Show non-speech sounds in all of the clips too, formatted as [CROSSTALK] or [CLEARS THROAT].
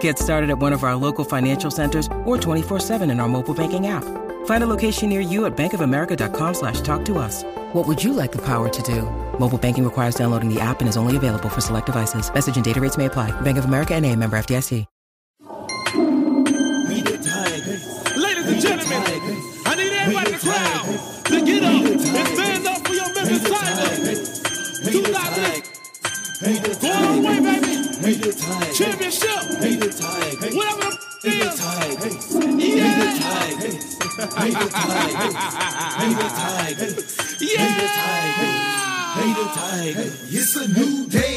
Get started at one of our local financial centers or 24-7 in our mobile banking app. Find a location near you at bankofamerica.com slash talk to us. What would you like the power to do? Mobile banking requires downloading the app and is only available for select devices. Message and data rates may apply. Bank of America and a member FDIC. Ladies and gentlemen, I need everybody in the crowd to get up and stand up for your Memphis Tigers. 2008. Going all the way, baby. Championship. Whatever the is. Yeah. It's a new day.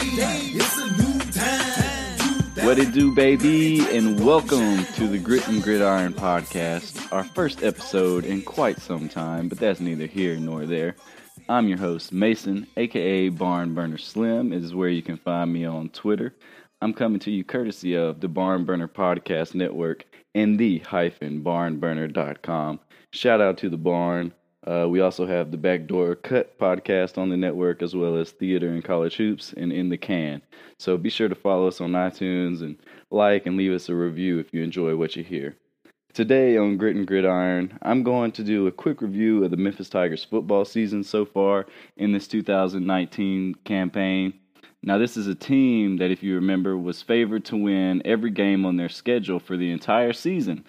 It's a new time. What it do, baby, and welcome to the Grit and Gridiron podcast, our first episode in quite some time, but that's neither here nor there. I'm your host, Mason, aka Barn Burner Slim, is where you can find me on Twitter. I'm coming to you courtesy of the Barn Burner Podcast Network and the hyphen barnburner.com. Shout out to the barn. Uh, we also have the Backdoor Cut podcast on the network, as well as Theater and College Hoops and In the Can. So be sure to follow us on iTunes and like and leave us a review if you enjoy what you hear. Today on Grit and Gridiron, I'm going to do a quick review of the Memphis Tigers football season so far in this 2019 campaign. Now, this is a team that, if you remember, was favored to win every game on their schedule for the entire season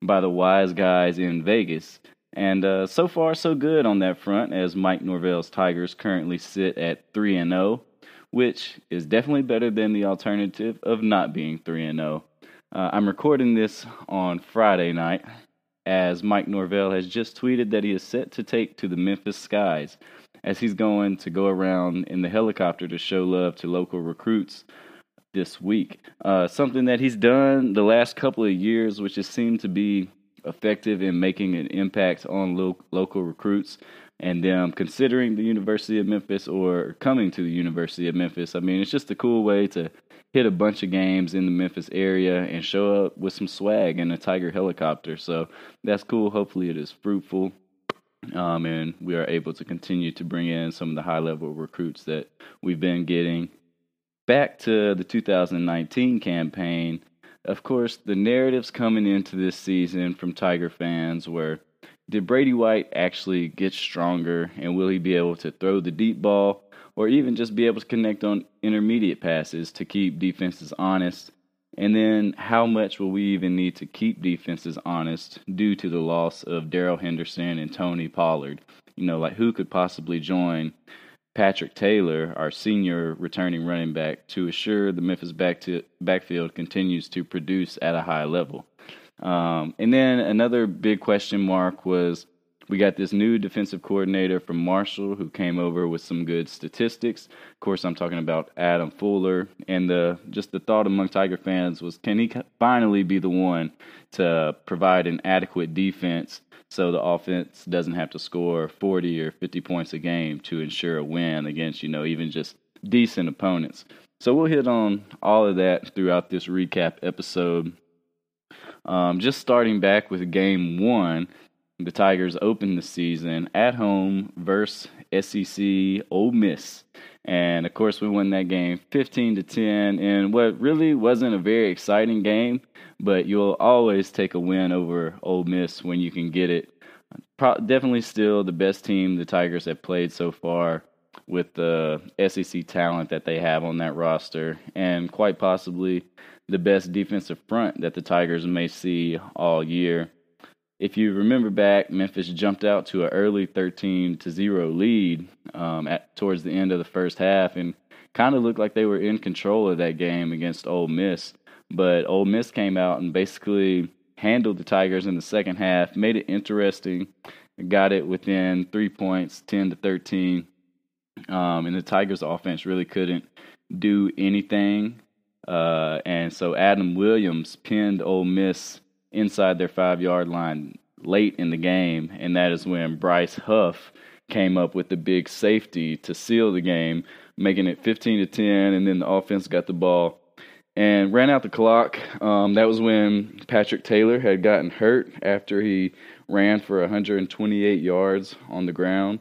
by the wise guys in Vegas. And uh, so far, so good on that front, as Mike Norvell's Tigers currently sit at 3 and 0, which is definitely better than the alternative of not being 3 and 0. Uh, I'm recording this on Friday night, as Mike Norvell has just tweeted that he is set to take to the Memphis skies, as he's going to go around in the helicopter to show love to local recruits this week. Uh, something that he's done the last couple of years, which has seemed to be effective in making an impact on lo- local recruits and them considering the University of Memphis or coming to the University of Memphis. I mean, it's just a cool way to hit a bunch of games in the Memphis area and show up with some swag and a Tiger helicopter. So that's cool. Hopefully, it is fruitful. Um, and we are able to continue to bring in some of the high level recruits that we've been getting. Back to the 2019 campaign, of course, the narratives coming into this season from Tiger fans were did Brady White actually get stronger and will he be able to throw the deep ball or even just be able to connect on intermediate passes to keep defenses honest? And then how much will we even need to keep defenses honest due to the loss of Daryl Henderson and Tony Pollard? You know, like who could possibly join Patrick Taylor, our senior returning running back, to assure the Memphis back to, backfield continues to produce at a high level. Um, and then another big question mark was we got this new defensive coordinator from Marshall who came over with some good statistics. Of course, I'm talking about Adam Fuller, and the just the thought among Tiger fans was, can he finally be the one to provide an adequate defense so the offense doesn't have to score 40 or 50 points a game to ensure a win against you know even just decent opponents. So we'll hit on all of that throughout this recap episode. Um, just starting back with game one, the Tigers opened the season at home versus SEC Ole Miss. And of course, we won that game 15 to 10 in what really wasn't a very exciting game, but you'll always take a win over Ole Miss when you can get it. Pro- definitely still the best team the Tigers have played so far with the SEC talent that they have on that roster, and quite possibly the best defensive front that the Tigers may see all year. If you remember back, Memphis jumped out to an early 13 to 0 lead um, at towards the end of the first half and kind of looked like they were in control of that game against Ole Miss. But Ole Miss came out and basically handled the Tigers in the second half, made it interesting, got it within three points, 10 to 13. Um, and the Tigers' offense really couldn't do anything. Uh, and so Adam Williams pinned Ole Miss inside their five yard line late in the game, and that is when Bryce Huff came up with the big safety to seal the game, making it 15 to 10, and then the offense got the ball and ran out the clock. Um, that was when Patrick Taylor had gotten hurt after he ran for 128 yards on the ground.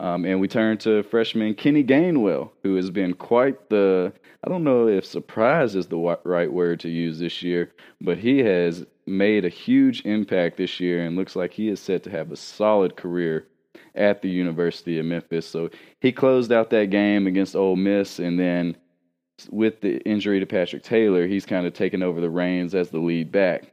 Um, and we turn to freshman Kenny Gainwell, who has been quite the, I don't know if surprise is the right word to use this year, but he has made a huge impact this year and looks like he is set to have a solid career at the University of Memphis. So he closed out that game against Ole Miss, and then with the injury to Patrick Taylor, he's kind of taken over the reins as the lead back.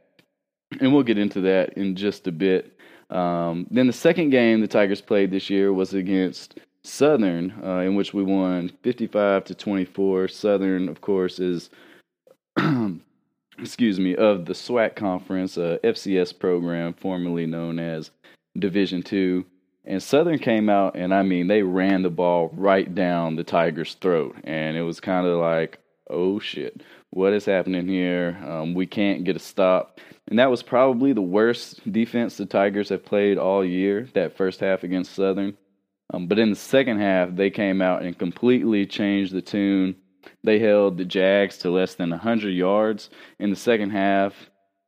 And we'll get into that in just a bit. Um, then the second game the Tigers played this year was against Southern, uh, in which we won 55 to 24. Southern, of course, is [CLEARS THROAT] excuse me of the SWAC conference, a FCS program formerly known as Division Two. And Southern came out, and I mean, they ran the ball right down the Tigers' throat. And it was kind of like, oh shit, what is happening here? Um, we can't get a stop. And that was probably the worst defense the Tigers have played all year, that first half against Southern. Um, but in the second half, they came out and completely changed the tune. They held the Jags to less than 100 yards in the second half.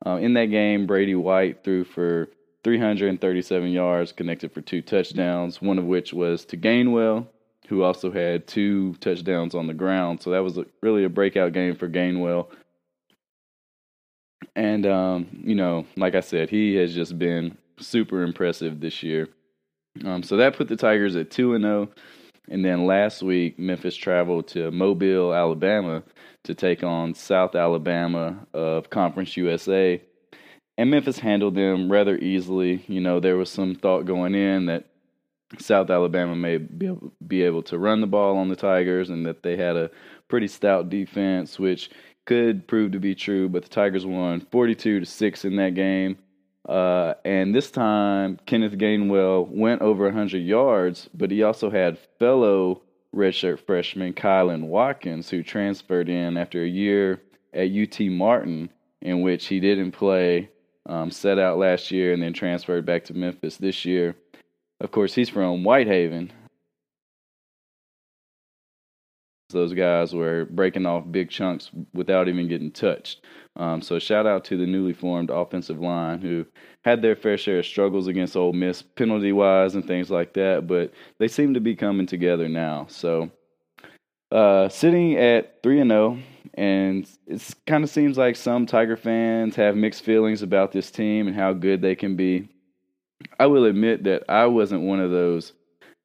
Uh, in that game, Brady White threw for 337 yards, connected for two touchdowns, one of which was to Gainwell, who also had two touchdowns on the ground. So that was a, really a breakout game for Gainwell. And, um, you know, like I said, he has just been super impressive this year. Um, so that put the Tigers at 2 and 0. And then last week, Memphis traveled to Mobile, Alabama to take on South Alabama of Conference USA and Memphis handled them rather easily. You know, there was some thought going in that South Alabama may be able, be able to run the ball on the Tigers and that they had a pretty stout defense, which could prove to be true. But the Tigers won 42 to six in that game. Uh, and this time, Kenneth Gainwell went over 100 yards, but he also had fellow redshirt freshman Kylan Watkins, who transferred in after a year at UT Martin, in which he didn't play um, set out last year and then transferred back to Memphis this year. Of course, he's from Whitehaven. Those guys were breaking off big chunks without even getting touched. Um, so shout out to the newly formed offensive line who had their fair share of struggles against Ole Miss penalty wise and things like that, but they seem to be coming together now. So uh, sitting at three and zero, oh, and it kind of seems like some Tiger fans have mixed feelings about this team and how good they can be. I will admit that I wasn't one of those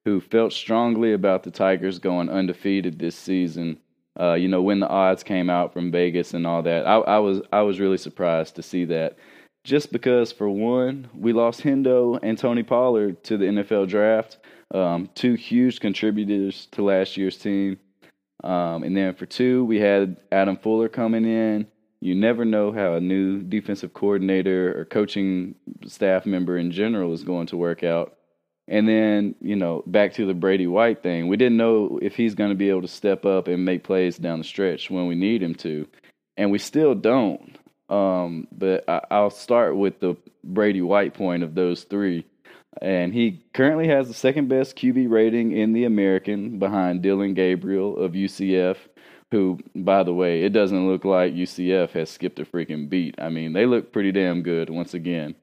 who felt strongly about the Tigers going undefeated this season. Uh, you know, when the odds came out from Vegas and all that, I, I was I was really surprised to see that. Just because, for one, we lost Hendo and Tony Pollard to the NFL draft, um, two huge contributors to last year's team. Um, and then for two, we had Adam Fuller coming in. You never know how a new defensive coordinator or coaching staff member in general is going to work out. And then, you know, back to the Brady White thing. We didn't know if he's going to be able to step up and make plays down the stretch when we need him to. And we still don't. Um, but I, will start with the Brady White point of those three. And he currently has the second best QB rating in the American behind Dillon Gabriel of UCF, who, by the way, it doesn't look like UCF has skipped a freaking beat. I mean, they look pretty damn good once again.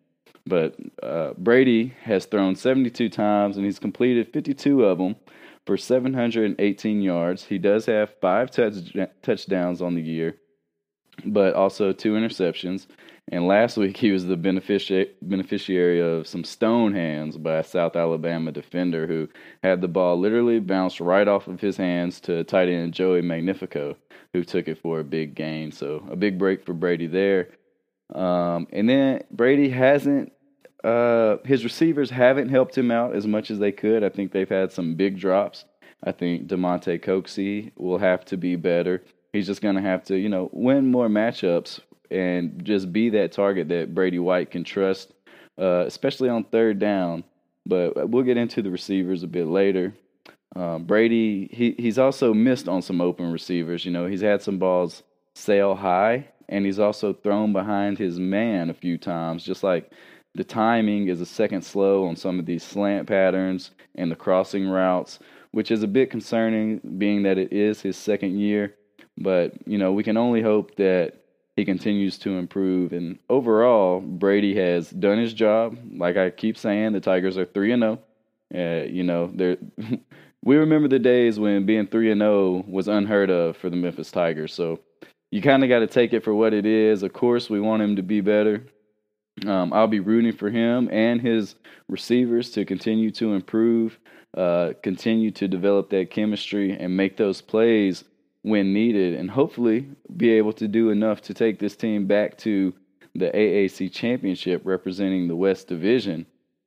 But uh, Brady has thrown 72 times and he's completed 52 of them for 718 yards. He does have five touch- touchdowns on the year, but also two interceptions. And last week he was the benefici- beneficiary of some stone hands by a South Alabama defender who had the ball literally bounced right off of his hands to tight end Joey Magnifico, who took it for a big gain. So a big break for Brady there. Um, and then Brady hasn't. Uh, his receivers haven't helped him out as much as they could. I think they've had some big drops. I think Damonte Coxie will have to be better. He's just going to have to, you know, win more matchups and just be that target that Brady White can trust, uh, especially on third down. But we'll get into the receivers a bit later. Um, Brady, he, he's also missed on some open receivers. You know, he's had some balls sail high and he's also thrown behind his man a few times, just like the timing is a second slow on some of these slant patterns and the crossing routes, which is a bit concerning, being that it is his second year. But, you know, we can only hope that he continues to improve. And overall, Brady has done his job. Like I keep saying, the Tigers are 3 and 0. Uh, you know, they're. [LAUGHS] we remember the days when being 3 and 0 was unheard of for the Memphis Tigers. So you kind of got to take it for what it is. Of course, we want him to be better. Um, I'll be rooting for him and his receivers to continue to improve, uh, continue to develop that chemistry, and make those plays when needed, and hopefully be able to do enough to take this team back to the AAC championship representing the West Division.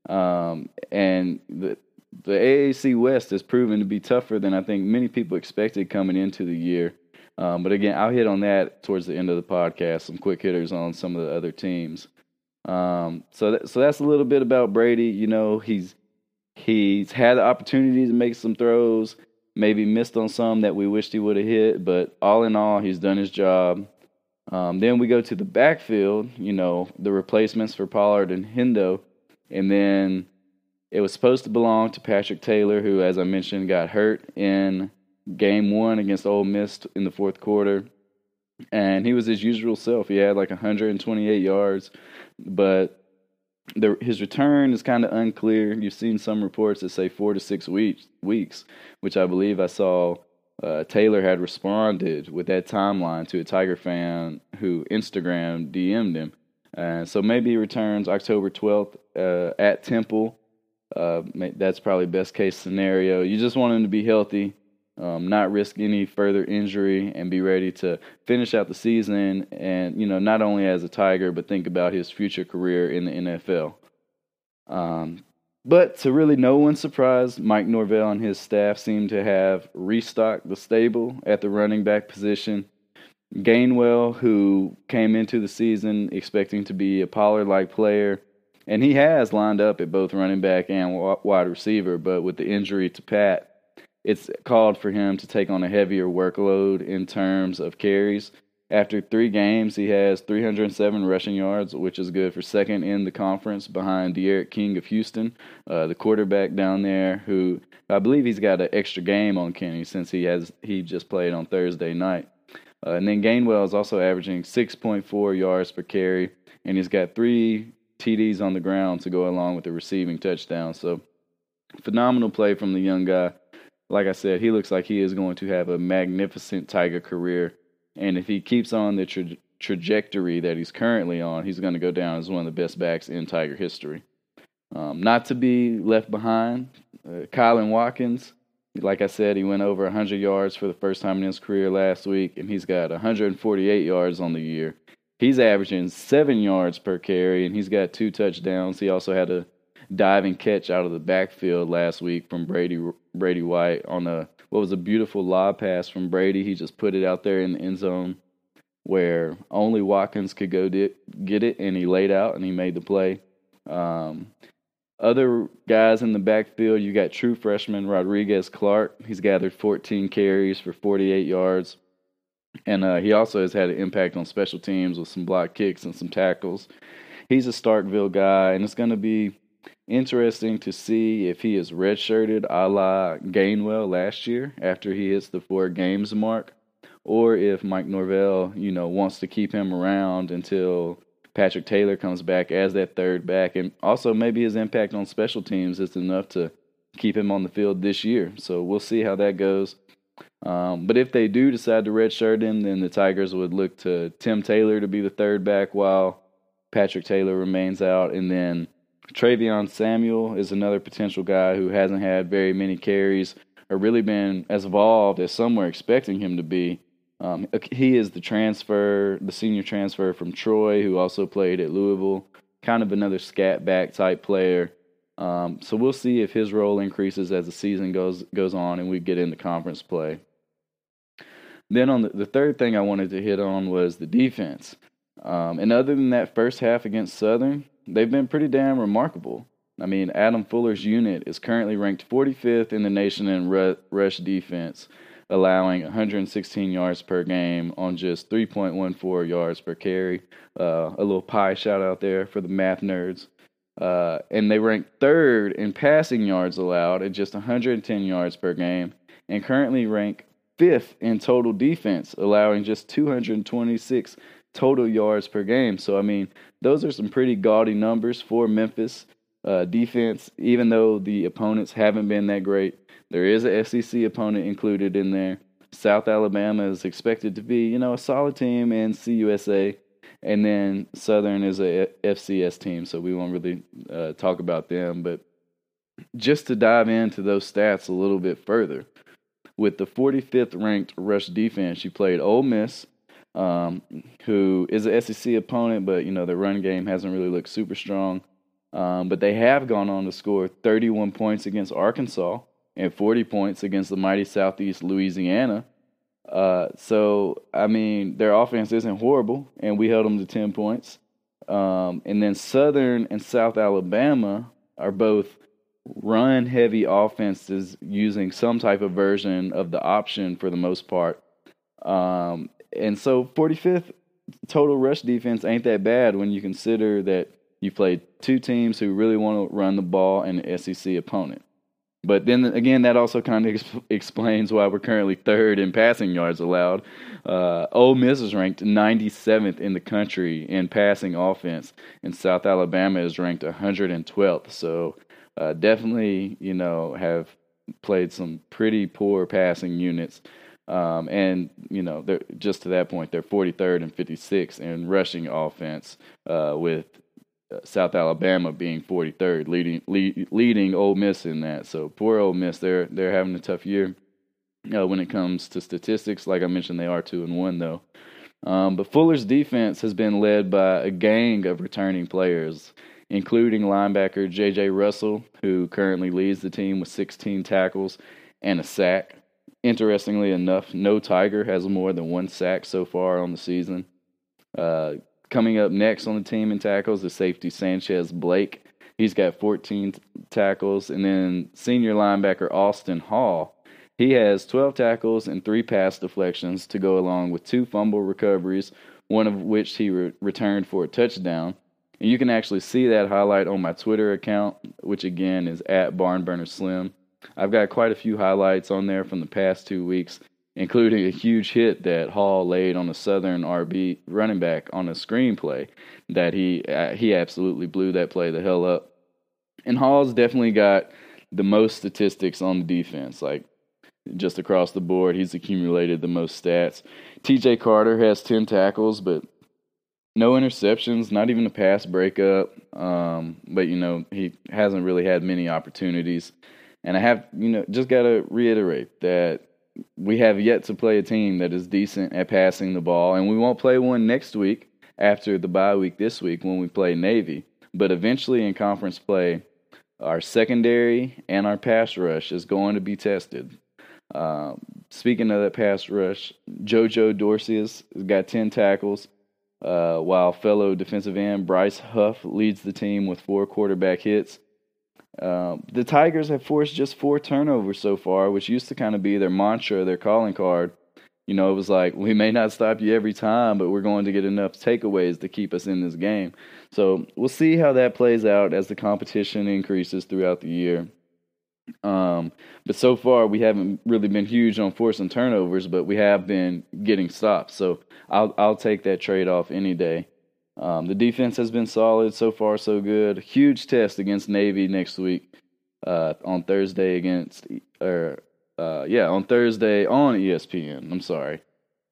Um, and the, the AAC West has proven to be tougher than I think many people expected coming into the year. Um, but again, I'll hit on that towards the end of the podcast, some quick hitters on some of the other teams. Um, so that, so that's a little bit about Brady. You know, he's he's had the opportunity to make some throws, maybe missed on some that we wished he would have hit, but all in all, he's done his job. Um, then we go to the backfield. You know, the replacements for Pollard and Hendo, and then it was supposed to belong to Patrick Taylor, who, as I mentioned, got hurt in game one against Ole Miss in the fourth quarter. And he was his usual self. He had like 128 yards, but the, his return is kind of unclear. You've seen some reports that say four to six weeks, weeks which I believe I saw uh, Taylor had responded with that timeline to a Tiger fan who Instagram DM'd him. And so maybe he returns October 12th uh, at Temple. Uh, that's probably best case scenario. You just want him to be healthy um, not risk any further injury, and be ready to finish out the season. And you know, not only as a Tiger, but think about his future career in the NFL. Um, but to really no one's surprise, Mike Norvell and his staff seem to have restocked the stable at the running back position. Gainwell, who came into the season expecting to be a Pollard like player, and he has lined up at both running back and wide receiver, but with the injury to Pat, it's called for him to take on a heavier workload in terms of carries. After three games, he has 307 rushing yards, which is good for second in the conference behind D'Eriq King of Houston, uh, the quarterback down there, who I believe he's got an extra game on Kenny since he has he just played on Thursday night. Uh, and then Gainwell is also averaging 6.4 yards per carry, and he's got three TDs on the ground to go along with the receiving touchdown. So phenomenal play from the young guy like I said, he looks like he is going to have a magnificent Tiger career. And if he keeps on the tra- trajectory that he's currently on, he's going to go down as one of the best backs in Tiger history. Um, not to be left behind, uh, Kylan Watkins. Like I said, he went over 100 yards for the first time in his career last week, and he's got 148 yards on the year. He's averaging seven yards per carry, and he's got two touchdowns. He also had a diving catch out of the backfield last week from Brady Brady White on a what was a beautiful lob pass from Brady. He just put it out there in the end zone where only Watkins could go get it, and he laid out and he made the play. Um, other guys in the backfield, you got true freshman Rodriguez Clark. He's gathered 14 carries for 48 yards. And uh, he also has had an impact on special teams with some block kicks and some tackles. He's a Starkville guy, and it's going to be interesting to see if he is redshirted a la Gainwell last year after he hits the four games mark, or if Mike Norvell, you know, wants to keep him around until Patrick Taylor comes back as that third back, and also maybe his impact on special teams is enough to keep him on the field this year. So we'll see how that goes. Um, but if they do decide to redshirt him, then the Tigers would look to Tim Taylor to be the third back while Patrick Taylor remains out, and then Travion Samuel is another potential guy who hasn't had very many carries or really been as evolved as some were expecting him to be. Um, he is the transfer, the senior transfer from Troy, who also played at Louisville. Kind of another scat back type player. Um, so we'll see if his role increases as the season goes goes on and we get into conference play. Then on the, the third thing I wanted to hit on was the defense. Um, and other than that first half against Southern, they've been pretty damn remarkable. I mean, Adam Fuller's unit is currently ranked 45th in the nation in rush defense. allowing 116 yards per game on just 3.14 yards per carry. Uh, a little pie shout out there for the math nerds. Uh, and they rank third in passing yards allowed at just 110 yards per game, and currently rank fifth in total defense, allowing just 226 total yards per game. So, I mean, those are some pretty gaudy numbers for Memphis uh, defense, even though the opponents haven't been that great. There is a SEC opponent included in there. South Alabama is expected to be, you know, a solid team, and CUSA and then Southern is a FCS team, so we won't really uh, talk about them. But just to dive into those stats a little bit further, with the 45th ranked rush defense, you played Ole Miss, um, who is an SEC opponent, but you know the run game hasn't really looked super strong. Um, but they have gone on to score 31 points against Arkansas and 40 points against the mighty Southeast Louisiana. Uh, so I mean, their offense isn't horrible, and we held them to ten points. Um, and then Southern and South Alabama are both run heavy offenses using some type of version of the option for the most part. Um, and so 45th total rush defense ain't that bad when you consider that you played two teams who really want to run the ball and an SEC opponent. But then again, that also kind of ex- explains why we're currently third in passing yards allowed. Uh, Ole Miss is ranked 97th in the country in passing offense, and South Alabama is ranked 112th. So uh, definitely, you know, have played some pretty poor passing units. Um, and you know, they're just to that point, they're 43rd and 56th in rushing offense, uh, with uh, South Alabama being 43rd, leading lead, leading Ole Miss in that. So poor Ole Miss, they're they're having a tough year uh, when it comes to statistics. Like I mentioned, they are two and one though. Um, but Fuller's defense has been led by a gang of returning players, including linebacker J.J. Russell, who currently leads the team with 16 tackles and a sack. Interestingly enough, no Tiger has more than one sack so far on the season. Uh, Coming up next on the team in tackles is safety Sanchez Blake. He's got 14 tackles. And then senior linebacker Austin Hall. He has 12 tackles and three pass deflections to go along with two fumble recoveries, one of which he re- returned for a touchdown. And you can actually see that highlight on my Twitter account, which again is at Barnburner Slim. I've got quite a few highlights on there from the past two weeks, including a huge hit that Hall laid on a Southern RB running back on a screenplay that he uh, he absolutely blew that play the hell up. And Hall's definitely got the most statistics on the defense, like just across the board. He's accumulated the most stats. T.J. Carter has ten tackles, but no interceptions, not even a pass breakup. Um, but you know he hasn't really had many opportunities. And I have, you know, just got to reiterate that we have yet to play a team that is decent at passing the ball, and we won't play one next week after the bye week this week when we play Navy. But eventually in conference play, our secondary and our pass rush is going to be tested. Uh, speaking of that pass rush, JoJo Dorsey has got 10 tackles, uh, while fellow defensive end Bryce Huff leads the team with four quarterback hits. Uh, the Tigers have forced just four turnovers so far, which used to kind of be their mantra, their calling card. You know, it was like, [LAUGHS] we may not stop you every time, but we're going to get enough takeaways to keep us in this game. So we'll see how that plays out as the competition increases throughout the year. Um, but so far, we haven't really been huge on forcing turnovers, but we have been getting stops. So I'll I'll take that trade off any day. Um, the defense has been solid so far, so good. Huge test against Navy next week uh, on Thursday against, or uh, yeah, on Thursday on ESPN. I'm sorry.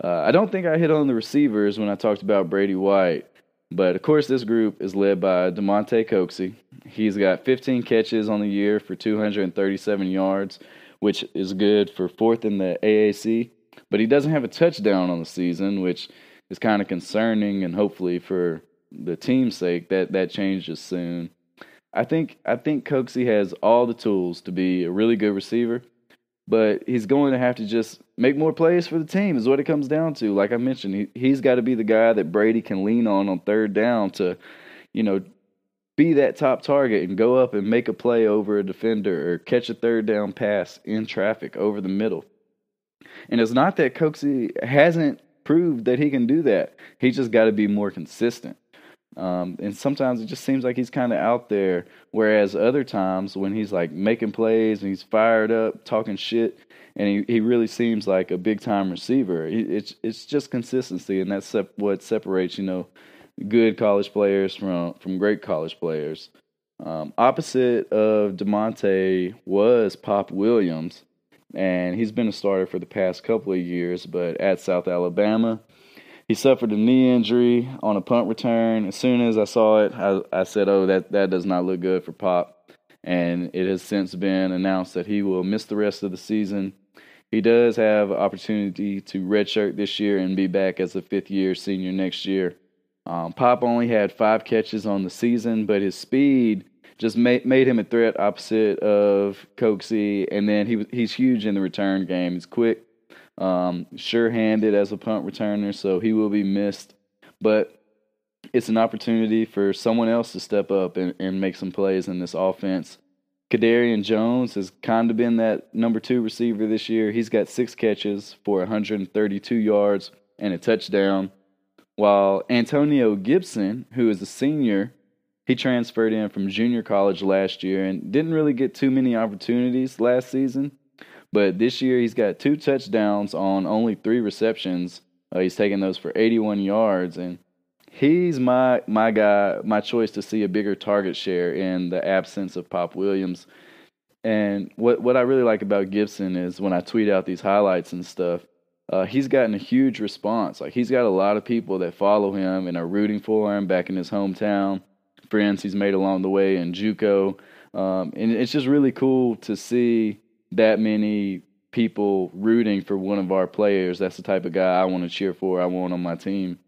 Uh, I don't think I hit on the receivers when I talked about Brady White, but of course, this group is led by Damonte Coxie. He's got 15 catches on the year for 237 yards, which is good for fourth in the AAC. But he doesn't have a touchdown on the season, which is kind of concerning, and hopefully for the team's sake that that changes soon. I think I think Coxie has all the tools to be a really good receiver, but he's going to have to just make more plays for the team. Is what it comes down to. Like I mentioned, he he's got to be the guy that Brady can lean on on third down to, you know, be that top target and go up and make a play over a defender or catch a third down pass in traffic over the middle. And it's not that Coxie hasn't proved that he can do that. He just got to be more consistent. Um, and sometimes it just seems like he's kind of out there. Whereas other times when he's like making plays and he's fired up, talking shit, and he, he really seems like a big time receiver. It's it's just consistency, and that's what separates you know good college players from from great college players. Um, opposite of Damonte was Pop Williams, and he's been a starter for the past couple of years. But at South Alabama, he suffered a knee injury on a punt return. As soon as I saw it, I, I said, "Oh, that that does not look good for Pop." And it has since been announced that he will miss the rest of the season. He does have opportunity to redshirt this year and be back as a fifth year senior next year. Um, Pop only had five catches on the season, but his speed just made made him a threat opposite of Coxie. And then he he's huge in the return game. He's quick, um, sure-handed as a punt returner, so he will be missed. But it's an opportunity for someone else to step up and, and make some plays in this offense. Kadarian Jones has kind of been that number two receiver this year. He's got six catches for 132 yards and a touchdown. While Antonio Gibson, who is a senior, he transferred in from junior college last year and didn't really get too many opportunities last season. But this year, he's got two touchdowns on only three receptions. Uh, he's taking those for 81 yards, and he's my my guy, my choice to see a bigger target share in the absence of Pop Williams. And what what I really like about Gibson is when I tweet out these highlights and stuff, uh, he's gotten a huge response. Like he's got a lot of people that follow him and are rooting for him back in his hometown. Friends he's made along the way in JUCO, um, and it's just really cool to see that many people rooting for one of our players. That's the type of guy I want to cheer for. I want on my team.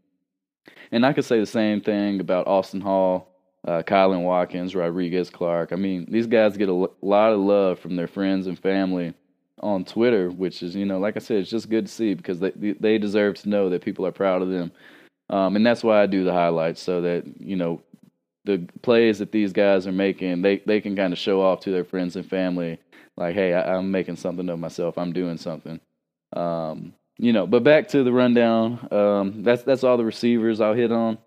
And I could say the same thing about Austin Hall, uh, Kylan Watkins, Rodriguez Clark. I mean, these guys get a l- lot of love from their friends and family on Twitter, which is, you know, like I said, it's just good to see because they they deserve to know that people are proud of them. Um, and that's why I do the highlights so that you know the plays that these guys are making, they they can kind of show off to their friends and family, like, hey, I, am making something of myself. I'm doing something. Um, you know, but back to the rundown. Um, that's that's all the receivers I'll hit on.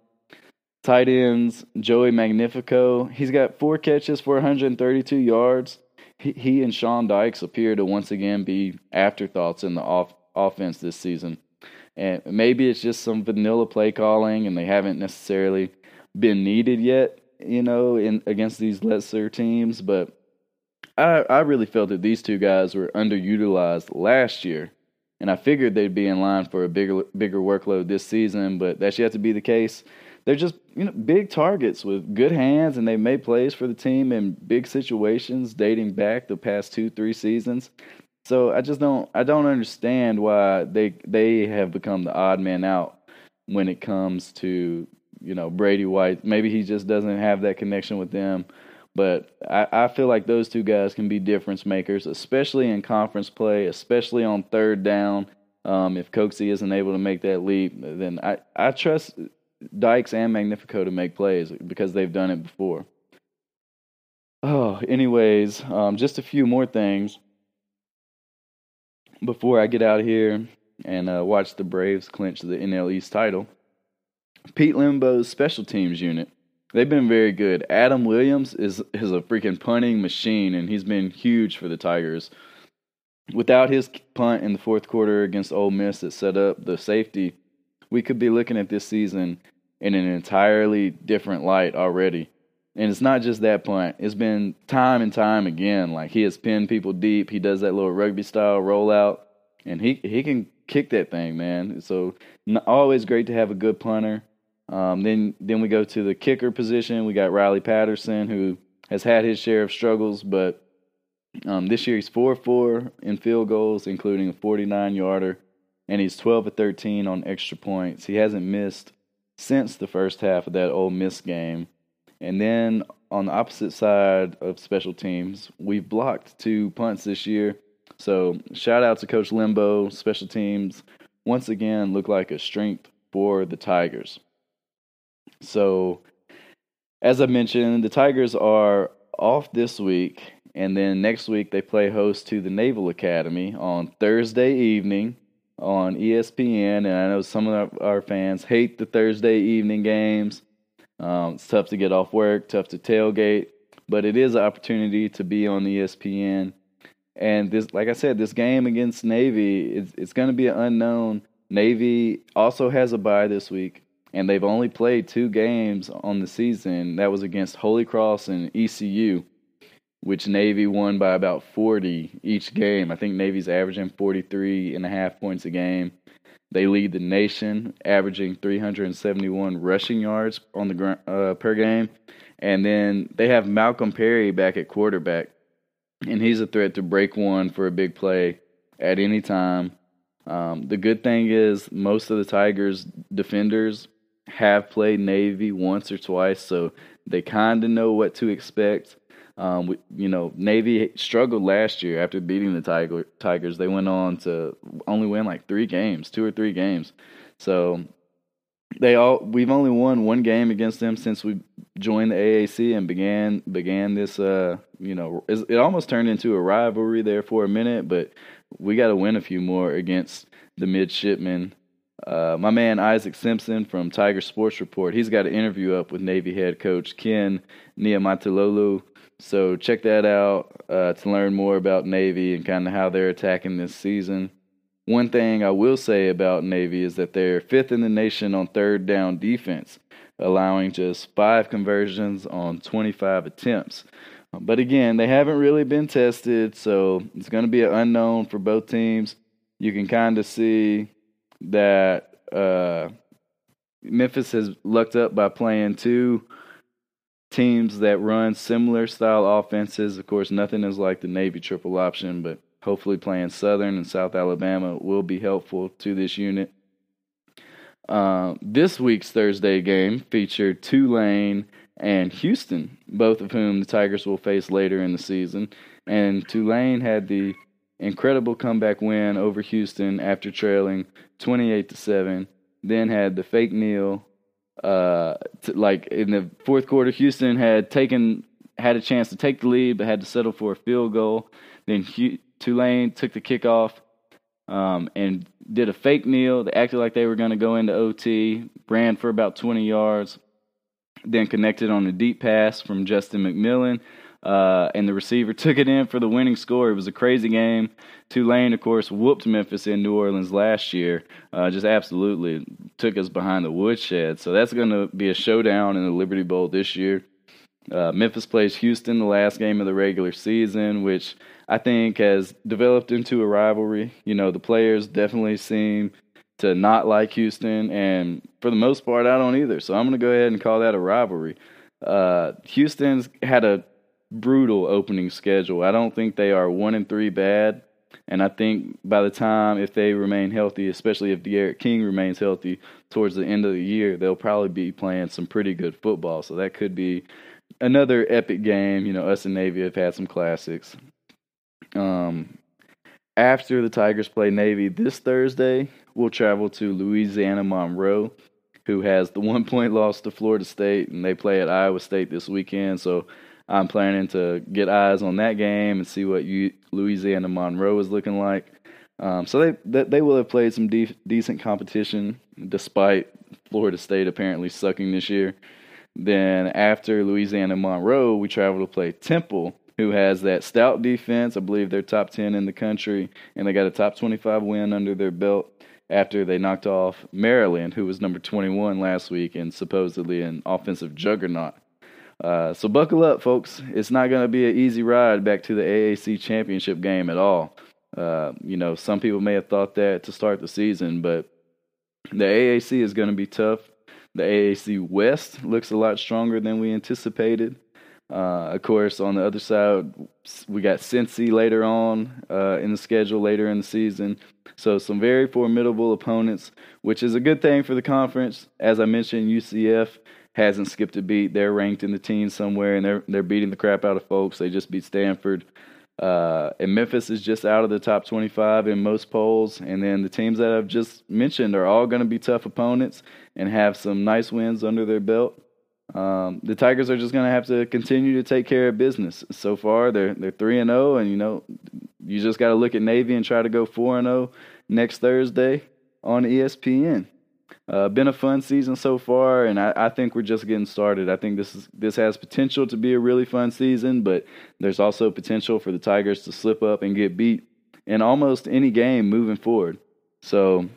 Tight ends, Joey Magnifico. He's got four catches for 132 yards he, he and Sean Dykes appear to once again be afterthoughts in the off, offense this season. And maybe it's just some vanilla play calling, and they haven't necessarily been needed yet, you know, in against these lesser teams. But I I really felt that these two guys were underutilized last year, and I figured they'd be in line for a bigger bigger workload this season. But that's yet to be the case they're just you know big targets with good hands, and they've made plays for the team in big situations dating back the past two three seasons. So I just don't I don't understand why they they have become the odd man out when it comes to you know Brady White. Maybe he just doesn't have that connection with them. But I, I feel like those two guys can be difference makers, especially in conference play, especially on third down. Um, if Coxie isn't able to make that leap, then I, I trust Dykes and Magnifico to make plays because they've done it before. Oh, anyways, um, just a few more things before I get out here and uh, watch the Braves clinch the NL East title. Pete Lembo's special teams unit. They've been very good. Adam Williams is is a freaking punting machine, and he's been huge for the Tigers. Without his punt in the fourth quarter against Ole Miss that set up the safety we could be looking at this season in an entirely different light already. And it's not just that punt. It's been time and time again. Like he has pinned people deep. He does that little rugby style rollout, and he he can kick that thing, man. So always great to have a good punter. Um, then then we go to the kicker position. We got Riley Patterson, who has had his share of struggles, but um, this year he's four four in field goals, including a 49 yarder and he's 12 of 13 on extra points. He hasn't missed since the first half of that Ole Miss game. And then on the opposite side of special teams, we've blocked two punts this year. So shout out to Coach Lembo. Special teams once again look like a strength for the Tigers. So, as I mentioned, the Tigers are off this week, And then next week they play host to the Naval Academy on Thursday evening on ESPN. And I know some of our fans hate the Thursday evening games. Um, it's tough to get off work, tough to tailgate, but it is an opportunity to be on ESPN. And this, like I said, this game against Navy, it's, it's going to be an unknown. Navy also has a bye this week, and they've only played two games on the season. That was against Holy Cross and ECU, which Navy won by about 40 each game. I think Navy's averaging 43 and a half points a game. They lead the nation, averaging 371 rushing yards on the uh, per game, and then they have Malcolm Perry back at quarterback, and he's a threat to break one for a big play at any time. Um, the good thing is most of the Tigers defenders have played Navy once or twice, so they kind of know what to expect. Um, we, you know, Navy struggled last year after beating the Tiger, Tigers. They went on to only win like three games, two or three games. So they all we've only won one game against them since we joined the AAC and began began this. Uh, you know, it almost turned into a rivalry there for a minute, but we got to win a few more against the midshipmen. Uh, my man Isaac Simpson from Tiger Sports Report, he's got an interview up with Navy head coach Ken Niumatalolo so check that out uh, to learn more about Navy and kind of how they're attacking this season. One thing I will say about Navy is that they're fifth in the nation on third down defense, allowing just five conversions on 25 attempts. But again, they haven't really been tested, so it's going to be an unknown for both teams. You can kind of see that uh, Memphis has lucked up by playing two teams that run similar style offenses. Of course, nothing is like the Navy triple option, but hopefully playing Southern and South Alabama will be helpful to this unit. Uh, this week's Thursday game featured Tulane and Houston, both of whom the Tigers will face later in the season. And Tulane had the incredible comeback win over Houston after trailing 28 to 7, then had the fake kneel uh, like in the fourth quarter, Houston had taken had a chance to take the lead, but had to settle for a field goal. Then Tulane took the kickoff um, and did a fake kneel. They acted like they were going to go into OT, ran for about 20 yards, then connected on a deep pass from Justin McMillan uh, and the receiver [LAUGHS] took it in for the winning score. It was a crazy game. Tulane, of course, whooped Memphis in New Orleans last year. Uh, just absolutely took us behind the woodshed. So that's going to be a showdown in the Liberty Bowl this year. Uh, Memphis plays Houston the last game of the regular season, which I think has developed into a rivalry. You know, the players definitely seem to not like Houston, and for the most part, I don't either. So I'm going to go ahead and call that a rivalry. Uh, Houston's had a brutal opening schedule. I don't think they are one and three bad. And I think by the time, if they remain healthy, especially if D'Eriq King remains healthy towards the end of the year, they'll probably be playing some pretty good football. So that could be another epic game. You know, us and Navy have had some classics. Um, after the Tigers play Navy this Thursday, we'll travel to Louisiana Monroe, who has the one point loss to Florida State, and they play at Iowa State this weekend. So I'm planning to get eyes on that game and see what you, Louisiana Monroe is looking like. Um, so they they will have played some de- decent competition despite Florida State apparently sucking this year. Then after Louisiana Monroe, we travel to play Temple, who has that stout defense. I believe they're top 10 in the country, and they got a top 25 win under their belt after they knocked off Maryland, who was number 21 last week and supposedly an offensive juggernaut. Uh, so buckle up, folks. It's not going to be an easy ride back to the AAC championship game at all. Uh, you know, some people may have thought that to start the season, but the AAC is going to be tough. The AAC West looks a lot stronger than we anticipated. Uh, of course, on the other side, we got Cincy later on uh, in the schedule later in the season. So, some very formidable opponents, which is a good thing for the conference. As I mentioned, UCF hasn't skipped a beat. They're ranked in the teens somewhere, and they're they're beating the crap out of folks. They just beat Stanford. Uh, and Memphis is just out of the top 25 in most polls. And then the teams that I've just mentioned are all going to be tough opponents and have some nice wins under their belt. um, the Tigers are just going to have to continue to take care of business. So far, they're they're three and zero, and you know, you just got to look at Navy and try to go four and zero next Thursday on ESPN. Uh, been a fun season so far, and I, I, think we're just getting started. I think this is this has potential to be a really fun season, but there's also potential for the Tigers to slip up and get beat in almost any game moving forward. So,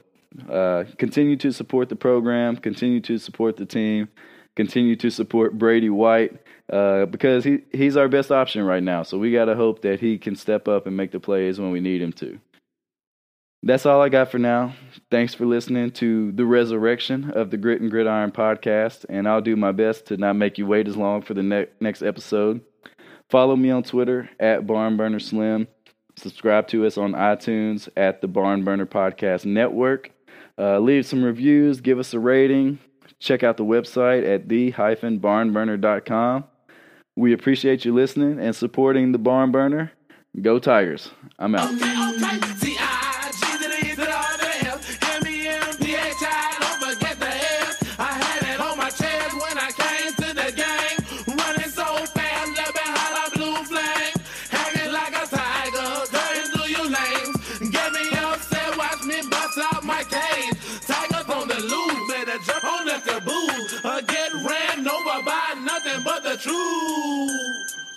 uh, continue to support the program, continue to support the team continue to support Brady White uh, because he, he's our best option right now. So we got to hope that he can step up and make the plays when we need him to. That's all I got for now. Thanks for listening to the resurrection of the Grit and Gridiron podcast, and I'll do my best to not make you wait as long for the ne- next episode. Follow me on Twitter at BarnburnerSlim. Subscribe to us on iTunes at the Barnburner Podcast Network. Uh, leave some reviews, give us a rating, Check out the website at the-barnburner.com. We appreciate you listening and supporting the Barn Burner. Go Tigers. I'm out. true.